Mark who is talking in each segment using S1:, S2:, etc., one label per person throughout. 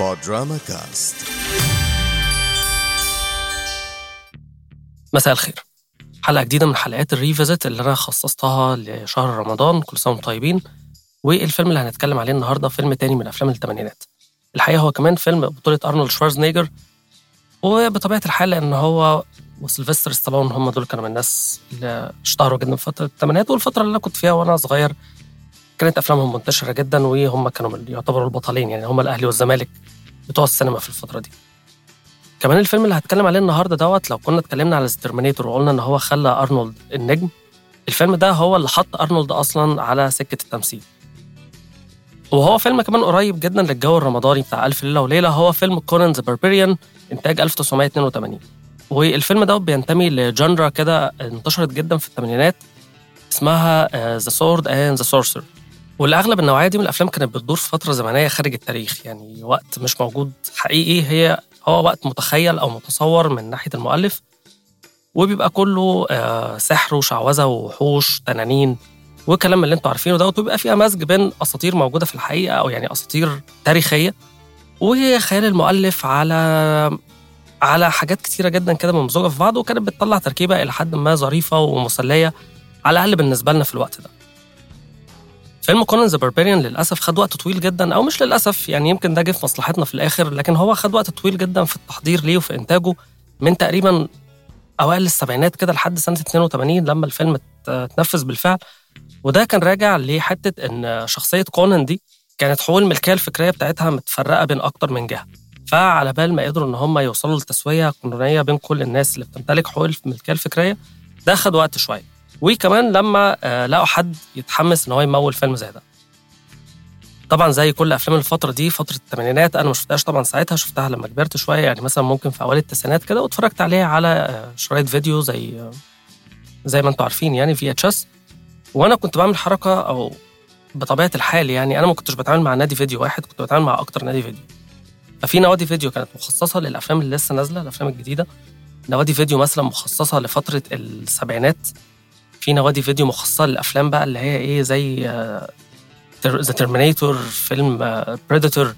S1: بودراما كاست
S2: مساء الخير. حلقة جديدة من حلقات ال revisit اللي أنا خصصتها لشهر رمضان كل سنة وأنتم طيبين. والفيلم اللي هنتكلم عليه النهاردة فيلم تاني من أفلام الثمانينات الحقيقة هو كمان فيلم بطولة أرنولد شوارزنيجر. وبطبيعة الحال لأن هو وسيلفستر ستالون هم دول كانوا من الناس اللي اشتهروا جدا في فترة الثمانينات والفترة اللي أنا كنت فيها وأنا صغير. كانت أفلامهم منتشرة جدا وهم كانوا يعتبروا البطلين يعني هم الأهلي والزمالك. بتوع السينما في الفترة دي. كمان الفيلم اللي هتكلم عليه النهارده دوت لو كنا اتكلمنا على Terminator وقلنا إن هو خلى أرنولد النجم الفيلم ده هو اللي حط أرنولد أصلا على سكة التمثيل. وهو فيلم كمان قريب جدا للجو الرمضاني بتاع ألف ليلة وليلة هو فيلم كونان the Barbarian إنتاج 1982 والفيلم دوت بينتمي ل genre كده انتشرت جدا في الثمانينات اسمها the sword and the sorcerer والأغلب النوعية دي من الأفلام كانت بتدور في فترة زمنية خارج التاريخ يعني وقت مش موجود حقيقي هي هو وقت متخيل أو متصور من ناحية المؤلف وبيبقى كله آه، سحر وشعوذة ووحوش تنانين والكلام اللي أنتوا عارفينه دوت وبيبقى فيها مزج بين أساطير موجودة في الحقيقة أو يعني أساطير تاريخية وخيال المؤلف على على حاجات كتيرة جدا كده ممزوجة في بعض وكانت بتطلع تركيبة إلى حد ما ظريفة ومسلية على الأقل بالنسبة لنا في الوقت ده. فيلم كونان the Barbarian للأسف خد وقت طويل جدا أو مش للأسف يعني يمكن ده جه في مصلحتنا في الآخر لكن هو خد وقت طويل جدا في التحضير ليه وفي إنتاجه من تقريبا أوائل السبعينات كده لحد سنة 82 لما الفيلم ات- اتنفذ بالفعل. وده كان راجع لحتة إن شخصية كونان دي كانت حقوق الملكية الفكرية بتاعتها متفرقة بين أكتر من جهة. فعلى بال ما قدروا إن هم يوصلوا لتسوية قانونية بين كل الناس اللي بتمتلك حقوق الملكية الفكرية ده خد وقت شوية. وكمان لما آه، لقوا حد يتحمس إن هو يمول فيلم زي ده. طبعا زي كل أفلام الفترة دي فترة الثمانينات أنا ما شفتهاش طبعا ساعتها شفتها لما كبرت شوية يعني مثلا ممكن في أوائل التسعينات كده واتفرجت عليها على آه، شرايط فيديو زي آه، زي ما أنتم عارفين يعني في اتش وأنا كنت بعمل حركة أو بطبيعة الحال يعني أنا ما كنتش بتعامل مع نادي فيديو واحد كنت بتعامل مع أكتر نادي فيديو. ففي نوادي فيديو كانت مخصصة للأفلام اللي لسه نازلة الأفلام الجديدة. نوادي فيديو مثلا مخصصة لفترة السبعينات. في نوادي فيديو مخصصة للأفلام بقى اللي هي إيه زي The Terminator فيلم Predator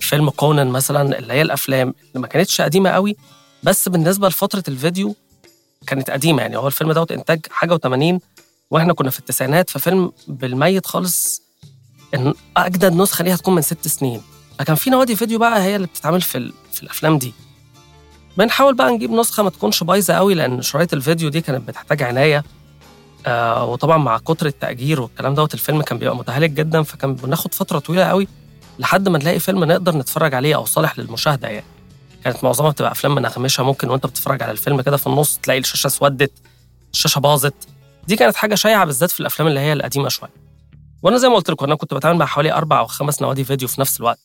S2: فيلم كونان مثلا اللي هي الأفلام اللي ما كانتش قديمة قوي بس بالنسبة لفترة الفيديو كانت قديمة. يعني هو الفيلم دوت إنتاج حاجة و80 وإحنا كنا في التسعينات ففيلم بالميت خالص إن أجدد نسخة ليها تكون من ست سنين. فكان في نوادي فيديو بقى هي اللي بتتعمل في في الأفلام دي. بنحاول بقى نجيب نسخة ما تكونش بايظة قوي لأن شرايط الفيديو دي كانت بتحتاج عناية. آه وطبعا مع كتر التأجير والكلام دوت الفيلم كان بيبقى متهالك جدا فكان بناخد فترة طويلة قوي لحد ما نلاقي فيلم نقدر نتفرج عليه أو صالح للمشاهدة يعني. كانت معظمها بتبقى أفلام منغمشة ممكن وأنت بتتفرج على الفيلم كده في النص تلاقي الشاشة اسودت الشاشة باظت. دي كانت حاجة شائعة بالذات في الأفلام اللي هي القديمة شوية. وأنا زي ما قلت لكم أنا كنت بتعامل مع حوالي أربع أو خمس نوادي فيديو في نفس الوقت.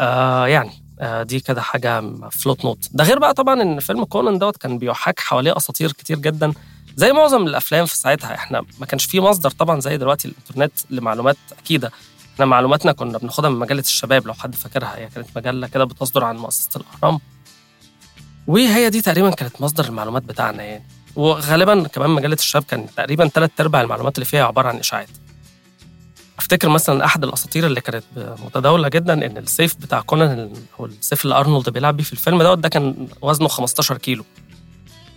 S2: آه يعني آه دي كده حاجة footnote ده غير بقى طبعا إن فيلم كونان دوت كان بيحاك حواليه أساطير كتير جدا. زي معظم الأفلام في ساعتها. إحنا ما كانش في مصدر طبعا زي دلوقتي الإنترنت لمعلومات أكيدة. إحنا معلوماتنا كنا بناخدها من مجلة الشباب لو حد فاكرها. هي كانت مجلة كده بتصدر عن مؤسسة الأهرام. وهي دي تقريبا كانت مصدر المعلومات بتاعنا يعني. وغالبا كمان مجلة الشباب كان تقريبا ثلاث أرباع المعلومات اللي فيها عبارة عن إشاعات. أفتكر مثلا أحد الأساطير اللي كانت متداولة جدا إن السيف بتاع كونان أو السيف اللي أرنولد بيلعب بيه في الفيلم دوت ده كان وزنه 15 كيلو.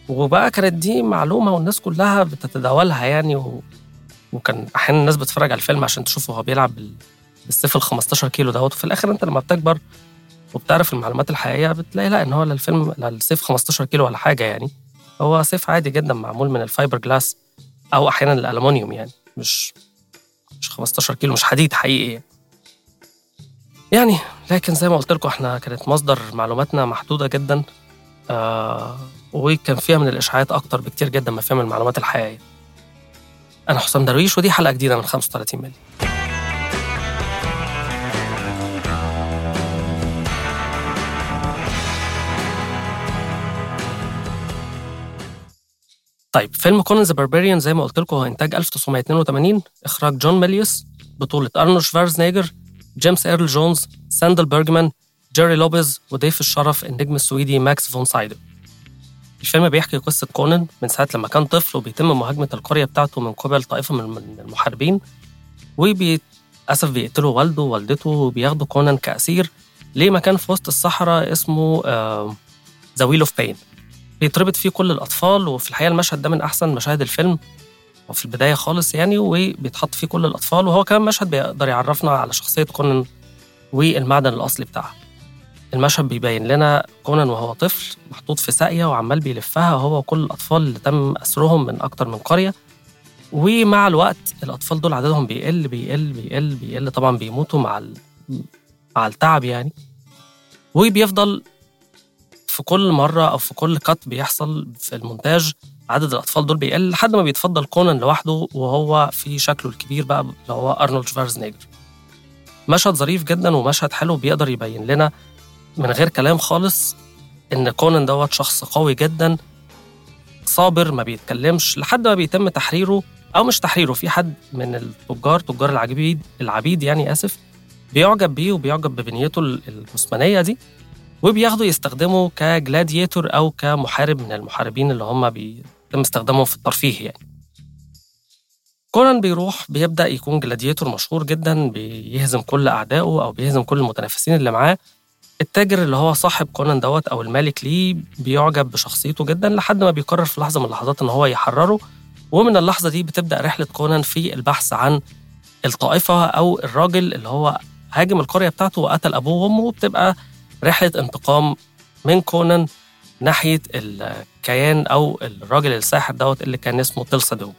S2: وبقى كانت دي معلومة والناس كلها بتتداولها يعني و... وكان أحيانا الناس بتتفرج على الفيلم عشان تشوفه هو بيلعب بال... بالسيف ال 15 كيلو دوت. وفي الآخر أنت لما بتكبر وبتعرف المعلومات الحقيقية بتلاقي لا إن هو لا الفيلم لا السيف 15 كيلو ولا حاجة يعني. هو سيف عادي جدا معمول من الفايبر جلاس أو أحيانا الألمونيوم يعني مش مش 15 كيلو مش حديد حقيقي يعني. يعني لكن زي ما قلت لكم إحنا كانت مصدر معلوماتنا محدودة جدا. آه وكان فيها من الاشاعات أكتر بكتير جدا ما فيها من المعلومات الحقيقية. أنا حسام درويش ودي حلقة جديدة من 35 ملي طيب فيلم كونان the Barbarian زي ما قلت لكم هو إنتاج 1982 إخراج جون ميليوس بطولة أرنولد شفارزنيجر جيمس إيرل جونز ساندل بيرجمان جيري لوبيز وضيف الشرف النجم السويدي ماكس فون سايدو الفيلم بيحكي قصة كونان من ساعة لما كان طفل وبيتم مهاجمة القرية بتاعته من قبل طائفة من المحاربين وللأسف بيقتلوا والده ووالدته وبياخدوا كونان كأسير لمكان في وسط الصحراء اسمه ذا ويل أوف بين. بيتربط فيه كل الأطفال وفي الحقيقة المشهد ده من أحسن مشاهد الفيلم وفي البداية خالص يعني وبيتحط فيه كل الأطفال وهو كمان مشهد بيقدر يعرفنا على شخصية كونان والمعدن الأصلي بتاعها. المشهد بيبين لنا كونان وهو طفل محطوط في ساقية وعمال بيلفها هو وكل الأطفال اللي تم أسرهم من أكتر من قرية. ومع الوقت الأطفال دول عددهم بيقل بيقل بيقل بيقل. طبعا بيموتوا مع مع التعب يعني. وبيفضل في كل مرة أو في كل كات بيحصل في المونتاج عدد الأطفال دول بيقل لحد ما بيتفضل كونان لوحده وهو في شكله الكبير بقى اللي هو أرنولد شفارزنيجر. مشهد ظريف جدا ومشهد حلو بيقدر يبين لنا من غير كلام خالص إن كونان دوت شخص قوي جدا صابر ما بيتكلمش لحد ما بيتم تحريره أو مش تحريره في حد من التجار تجار العبيد العبيد يعني آسف بيعجب بيه وبيعجب ببنيته الجسمانية دي وبياخدوا يستخدموا كجلاديتور أو كمحارب من المحاربين اللي هم بيتم استخدامهم في الترفيه يعني. كونان بيروح بيبدأ يكون جلاديتور مشهور جدا بيهزم كل أعدائه أو بيهزم كل المتنافسين اللي معاه التاجر اللي هو صاحب كونان دوت أو المالك ليه بيعجب بشخصيته جدا لحد ما بيقرر في لحظة من اللحظات إن هو يحرره. ومن اللحظة دي بتبدأ رحلة كونان في البحث عن الطائفة أو الراجل اللي هو هاجم القرية بتاعته وقتل أبوه وأمه وبتبقى رحلة انتقام من كونان ناحية الكيان أو الراجل الساحر دوت اللي كان اسمه تلسا دوم.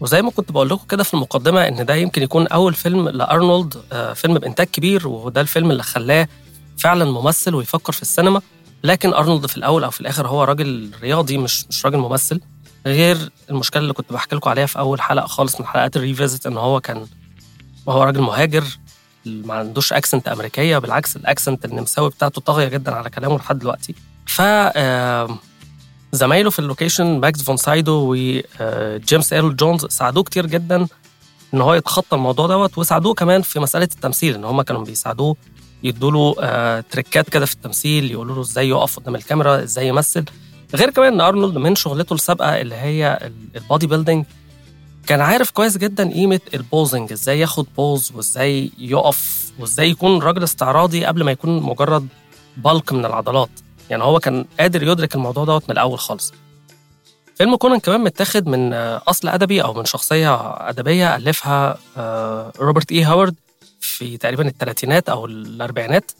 S2: وزي ما كنت بقول لكم كده في المقدمة إن ده يمكن يكون أول فيلم لأرنولد فيلم بإنتاج كبير وده الفيلم اللي خلاه فعلا ممثل ويفكر في السينما. لكن أرنولد في الأول أو في الآخر هو راجل رياضي مش مش راجل ممثل. غير المشكلة اللي كنت بحكي لكم عليها في أول حلقة خالص من حلقات ال revisit إن هو كان وهو راجل مهاجر ما عندوش accent أمريكية بالعكس ال accent النمساوي بتاعته طاغية جدا على كلامه لحد دلوقتي. ف زمايله في ال location ماكس فون سايدو وجيمس إيرل جونز ساعدوه كتير جدا إن هو يتخطى الموضوع دوت وساعدوه كمان في مسألة التمثيل إن هم كانوا بيساعدوه يدوا له تريكات كده في التمثيل يقولوا له إزاي يقف قدام الكاميرا إزاي يمثل. غير كمان إن أرنولد من شغلته السابقة اللي هي ال bodybuilding كان عارف كويس جدا قيمة ال posing إزاي ياخد pose وإزاي يقف وإزاي يكون راجل استعراضي قبل ما يكون مجرد bulk من العضلات. يعني هو كان قادر يدرك الموضوع دوت من الأول خالص. فيلم كونان كمان متاخد من أصل أدبي أو من شخصية أدبية ألفها روبرت إي هاورد في تقريبا الثلاثينات أو الأربعينات.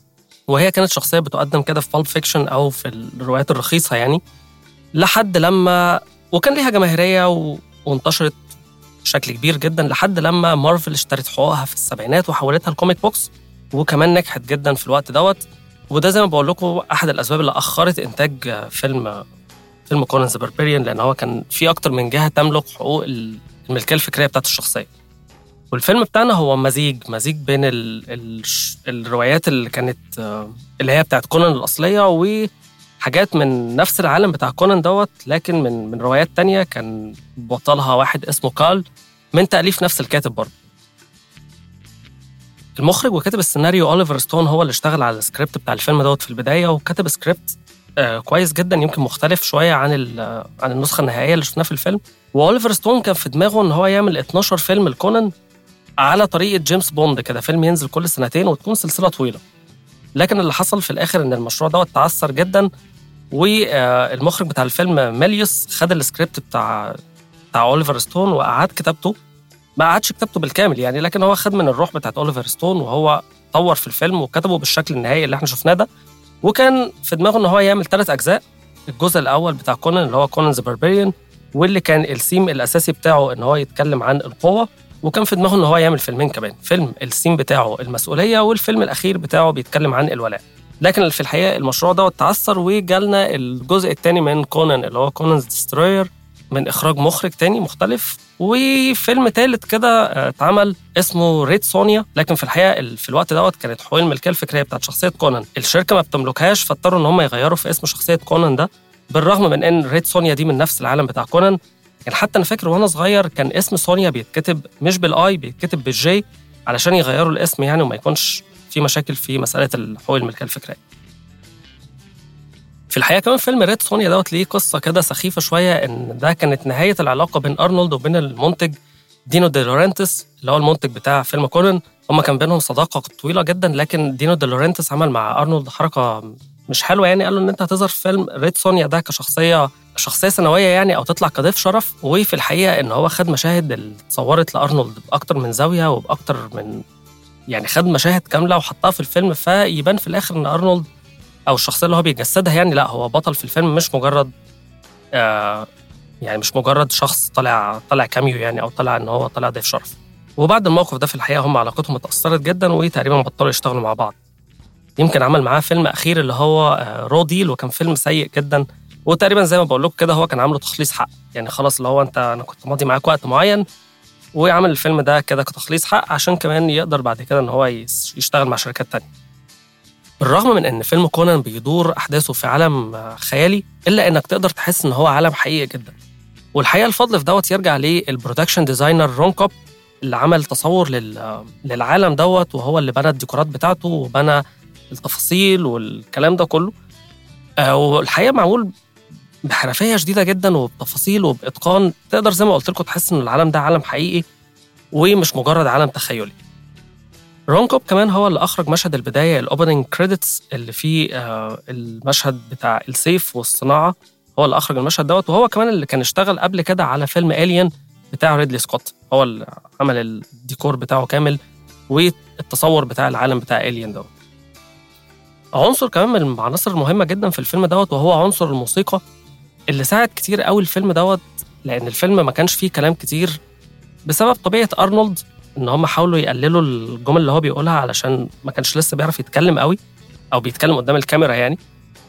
S2: وهي كانت شخصية بتقدم كده في pulp fiction أو في الروايات الرخيصة يعني لحد لما وكان ليها جماهيرية و... وانتشرت بشكل كبير جدا لحد لما مارفل اشترت حقوقها في السبعينات وحولتها ل comic books وكمان نجحت جدا في الوقت دوت. وده زي ما بقول لكم أحد الأسباب اللي أخرت إنتاج فيلم فيلم Conan the Barbarian لأن هو كان في أكتر من جهة تملك حقوق الملكية الفكرية بتاعت الشخصية. والفيلم بتاعنا هو مزيج مزيج بين ال ال الروايات اللي كانت اللي هي بتاعت كونان الأصلية وحاجات من نفس العالم بتاع كونان دوت لكن من من روايات تانية كان بطلها واحد اسمه كارل من تأليف نفس الكاتب برضه. المخرج وكاتب السيناريو أوليفر ستون هو اللي اشتغل على السكريبت بتاع الفيلم دوت في البداية وكتب سكريبت آه كويس جدا يمكن مختلف شوية عن عن النسخة النهائية اللي شفناها في الفيلم. وأوليفر ستون كان في دماغه إن هو يعمل 12 فيلم لكونان على طريقة جيمس بوند كده فيلم ينزل كل سنتين وتكون سلسلة طويلة. لكن اللي حصل في الآخر إن المشروع دوت تعثر جدا والمخرج بتاع الفيلم ميليوس خد السكريبت بتاع بتاع أوليفر ستون واعاد كتابته. ما عادش كتابته بالكامل يعني لكن هو خد من الروح بتاعت أوليفر ستون وهو طور في الفيلم وكتبه بالشكل النهائي اللي إحنا شفناه ده. وكان في دماغه إن هو يعمل ثلاث أجزاء الجزء الأول بتاع كونان اللي هو Conan the Barbarian واللي كان السيم الأساسي بتاعه إن هو يتكلم عن القوة وكان في دماغه إن هو يعمل فيلمين كمان فيلم السيم بتاعه المسؤولية والفيلم الأخير بتاعه بيتكلم عن الولاء. لكن في الحقيقة المشروع ده تعثر وجالنا الجزء الثاني من كونان اللي هو Conan Destroyer من إخراج مخرج تاني مختلف وفيلم ثالث كده اتعمل اسمه Red Sonja لكن في الحقيقة في الوقت دوت كانت حقوق الملكيه الفكرية بتاعت شخصية كونان. الشركة ما بتملكهاش فاضطروا إن هم يغيروا في اسم شخصية كونان ده بالرغم من إن Red Sonja دي من نفس العالم بتاع كونان. يعني حتى أنا فاكر وأنا صغير كان اسم سونيا بيتكتب مش بال I بيتكتب بال J علشان يغيروا الاسم يعني وما يكونش في مشاكل في مسألة حقوق الملكية الفكرية. في الحقيقة كمان فيلم Red Sonja دوت ليه قصة كده سخيفة شوية إن ده كانت نهاية العلاقة بين أرنولد وبين المنتج دينو دي لورنتس اللي هو المنتج بتاع فيلم كونان هما كان بينهم صداقة طويلة جدا لكن دينو دي لورنتس عمل مع أرنولد حركة مش حلوة يعني. قال له إن أنت هتظهر في فيلم ريد سونيا ده كشخصية شخصية ثانوية يعني أو تطلع كضيف شرف. وفي الحقيقة إن هو خد مشاهد اللي اتصورت لأرنولد بأكتر من زاوية وبأكتر من يعني خد مشاهد كاملة وحطها في الفيلم فيبان في الآخر إن أرنولد أو الشخصية اللي هو بيجسدها يعني لا هو بطل في الفيلم مش مجرد آه يعني مش مجرد شخص طالع طالع كاميو يعني أو طالع إن هو طالع ضيف شرف. وبعد الموقف ده في الحقيقة هم علاقتهم اتأثرت جدا وتقريبا بطلوا يشتغلوا مع بعض. يمكن عمل معاه فيلم أخير اللي هو آه Raw Deal وكان فيلم سيء جدا. وتقريبا زي ما بقول لكم كده هو كان عامله تخليص حق. يعني خلاص اللي هو أنت أنا كنت ماضي معاك وقت معين وعمل الفيلم ده كده كتخليص حق عشان كمان يقدر بعد كده إن هو يشتغل مع شركات تانية. بالرغم من إن فيلم كونان بيدور أحداثه في عالم خيالي إلا إنك تقدر تحس إن هو عالم حقيقي جدا. والحقيقة الفضل في دوت يرجع لل production designer رون كوب اللي عمل تصور لل... للعالم دوت وهو اللي بنى الديكورات بتاعته وبنى التفاصيل والكلام ده كله. آه والحقيقة معمول بحرفية شديدة جدا وبتفاصيل وبإتقان. تقدر زي ما قلت لكم تحس إن العالم ده عالم حقيقي ومش مجرد عالم تخيلي. رون كوب كمان هو اللي أخرج مشهد البداية ال opening credits اللي فيه آه المشهد بتاع السيف والصناعة هو اللي أخرج المشهد دوت. وهو كمان اللي كان اشتغل قبل كده على فيلم Alien بتاع ريدلي سكوت هو اللي عمل الديكور بتاعه كامل والتصور بتاع العالم بتاع Alien دوت. عنصر كمان من العناصر المهمة جدا في الفيلم دوت وهو عنصر الموسيقى اللي ساعد كتير قوي الفيلم دوت لأن الفيلم ما كانش فيه كلام كتير بسبب طبيعة أرنولد إن هم حاولوا يقللوا الجمل اللي هو بيقولها علشان ما كانش لسه بيعرف يتكلم قوي أو بيتكلم قدام الكاميرا يعني.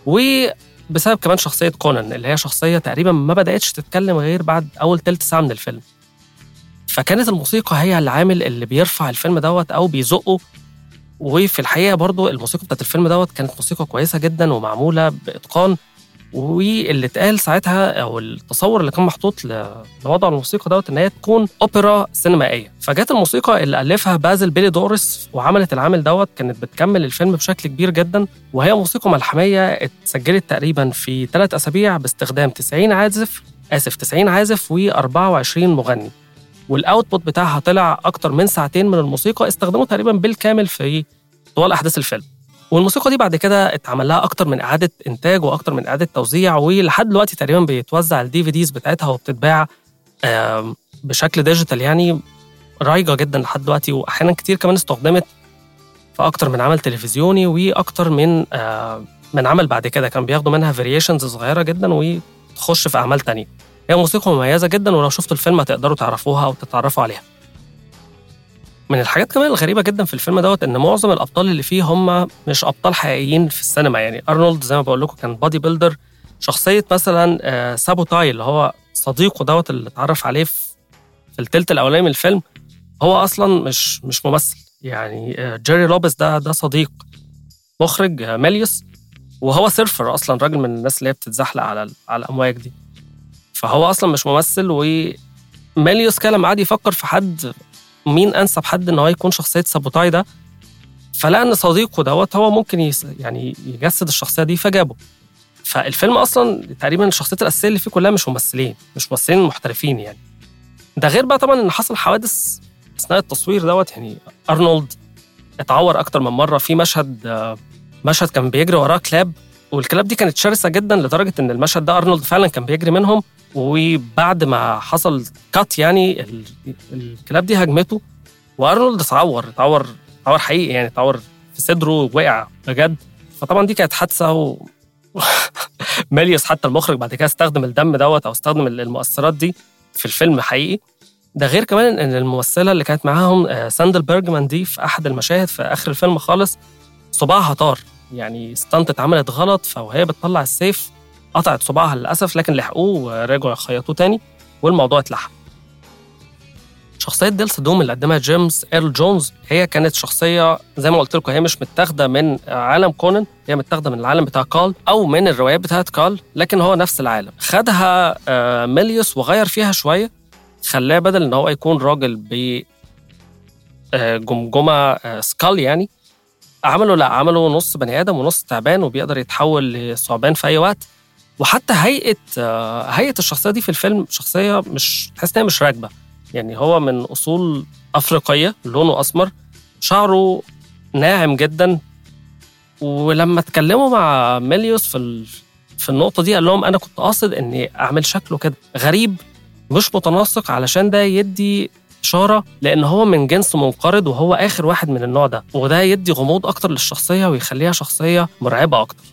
S2: وبسبب كمان شخصية كونان اللي هي شخصية تقريبا ما بدأتش تتكلم غير بعد أول تلت ساعة من الفيلم. فكانت الموسيقى هي العامل اللي بيرفع الفيلم دوت أو بيزقه. وفي الحقيقة برضو الموسيقى بتاعت الفيلم دوت كانت موسيقى كويسة جدا ومعمولة بإتقان. واللي اتقال ساعتها أو التصور اللي كان محطوط لوضع الموسيقى دوت إن هي تكون أوبرا سينمائية. فجت الموسيقى اللي ألفها بازل بوليدوريس وعملت العامل دوت كانت بتكمل الفيلم بشكل كبير جدا وهي موسيقى ملحمية اتسجلت تقريبا في ثلاث أسابيع باستخدام 90 عازف آسف 90 عازف و24 مغني. وال output بتاعها طلع أكتر من ساعتين من الموسيقى استخدموه تقريبا بالكامل في طوال أحداث الفيلم. والموسيقى دي بعد كده اتعمل لها أكتر من إعادة إنتاج وأكتر من إعادة توزيع ولحد دلوقتي تقريبا بيتوزع ال DVDs بتاعتها وبتتباع بشكل digital يعني رايجه جدا لحد دلوقتي واحيانا كتير كمان استخدمت في أكتر من عمل تلفزيوني وأكتر من من عمل بعد كده. كان بياخدوا منها variations صغيرة جدا وتخش في أعمال تانية. هي موسيقى مميزة جدا ولو شفتوا الفيلم هتقدروا تعرفوها أو تتعرفوا عليها. من الحاجات كمان الغريبة جدا في الفيلم دوت إن معظم الأبطال اللي فيه هم مش أبطال حقيقيين في السينما. يعني أرنولد زي ما بقول لكم كان bodybuilder شخصية مثلا سابوتاي اللي هو صديقه دوت اللي اتعرف عليه في التلت الأولاني من الفيلم هو أصلا مش مش ممثل. يعني جيري لوبيز ده ده صديق مخرج ميليوس. وهو surfer أصلا راجل من الناس اللي هي بتتزحلق على على الأمواج دي. فهو أصلا مش ممثل وميليوس كان لما قعد يفكر في حد مين أنسب حد إن هو يكون شخصية سابوتاي ده؟ فلقى إن صديقه دوت هو ممكن يعني يجسد الشخصية دي فجابه. فالفيلم أصلا تقريبا الشخصيات الأساسية اللي فيه كلها مش ممثلين مش ممثلين محترفين يعني. ده غير بقى طبعا إن حصل حوادث أثناء التصوير دوت يعني أرنولد اتعور أكتر من مرة في مشهد مشهد كان بيجري وراه كلاب والكلاب دي كانت شرسة جدا لدرجة إن المشهد ده أرنولد فعلا كان بيجري منهم. وبعد ما حصل cut يعني الكلاب دي هجمته وأرنولد اتعور اتعور اتعور حقيقي يعني اتعور في صدره ووقع بجد. فطبعا دي كانت حادثة و ميليوس حتى المخرج بعد كده استخدم الدم دوت أو استخدم المؤثرات دي في الفيلم حقيقي. ده غير كمان إن الممثلة اللي كانت معاهم ساندل بيرجمان دي في أحد المشاهد في آخر الفيلم خالص صباعها طار. يعني stunt اتعملت غلط فهي بتطلع السيف قطعت صباعها للأسف لكن لحقوه ورجعوا يخيطوه تاني والموضوع اتلحق. شخصية تلسا دوم اللي قدمها جيمس إيرل جونز هي كانت شخصية زي ما قلت لكم هي مش متاخدة من عالم كونان هي متاخدة من العالم بتاع كال أو من الروايات بتاعت كال لكن هو نفس العالم. خدها ميليوس وغير فيها شوية خلاه بدل إن هو يكون راجل ب جمجمة سكال يعني عملوا لا عملوا نص بني آدم ونص تعبان وبيقدر يتحول لثعبان في أي وقت. وحتى هيئة هيئة الشخصية دي في الفيلم شخصية مش تحس إنها مش راكبة. يعني هو من أصول أفريقية لونه أسمر شعره ناعم جدا. ولما اتكلموا مع ميليوس في. في النقطة دي قال لهم أنا كنت قاصد إني أعمل شكله كده. غريب مش متناسق علشان ده يدي إشارة لأن هو من جنس منقرض وهو آخر واحد من النوع ده. وده يدي غموض أكتر للشخصية ويخليها شخصية مرعبة أكتر.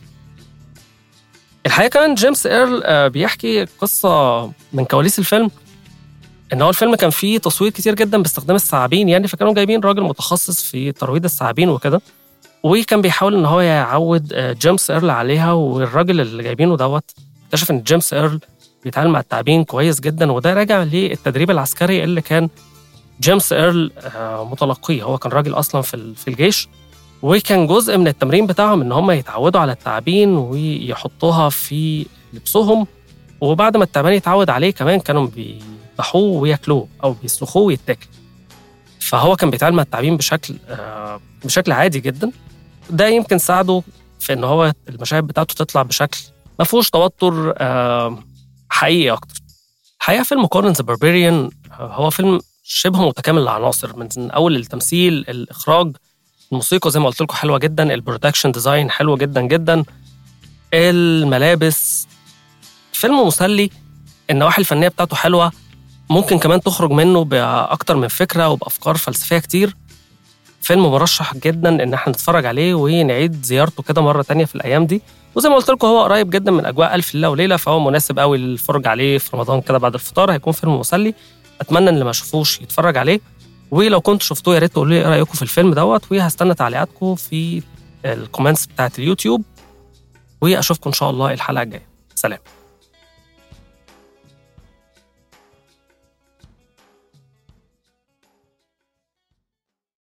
S2: الحقيقة كمان جيمس إيرل آه، بيحكي قصة من كواليس الفيلم إن هو الفيلم كان فيه تصوير كتير جدا باستخدام الثعابين يعني فكانوا جايبين راجل متخصص في ترويض الثعابين وكده وكان بيحاول إن هو يعود آه، جيمس إيرل عليها والراجل اللي جايبينه دوت اكتشف إن جيمس إيرل بيتعامل مع التعابين كويس جدا وده راجع للتدريب العسكري اللي كان جيمس إيرل آه، متلقيه هو كان راجل أصلا في في الجيش. وكان جزء من التمرين بتاعهم إن هم يتعودوا على التعابين ويحطوها في لبسهم. وبعد ما التعبان يتعود عليه كمان كانوا بيذبحوه وياكلوه أو بيسلخوه ويتاكل. فهو كان بيتعامل مع التعابين بشكل آه، بشكل عادي جدا. ده يمكن ساعده في إن هو المشاهد بتاعته تطلع بشكل ما فيهوش توتر آه، حقيقي أكتر. الحقيقة فيلم كونان the Barbarian هو فيلم شبه متكامل العناصر من أول التمثيل الإخراج الموسيقى زي ما قلت لكم حلوة جدا ال production design حلو جدا جدا. الملابس فيلم مسلي النواحي الفنية بتاعته حلوة. ممكن كمان تخرج منه بأكتر من فكرة وبأفكار فلسفية كتير. فيلم مرشح جدا إن إحنا نتفرج عليه ونعيد زيارته كده مرة تانية في الأيام دي. وزي ما قلت لكم هو قريب جدا من أجواء ألف ليلة وليلة فهو مناسب قوي للفرجة عليه في رمضان كده بعد الفطار. هيكون فيلم مسلي أتمنى إن اللي ما شافوش يتفرج عليه. ولو كنت شفتوه يا ريت تقولوا لي إيه رأيكم في الفيلم دوت وهستنى تعليقاتكم في ال comments بتاعت اليوتيوب وأشوفكم إن شاء الله الحلقة الجاية. سلام.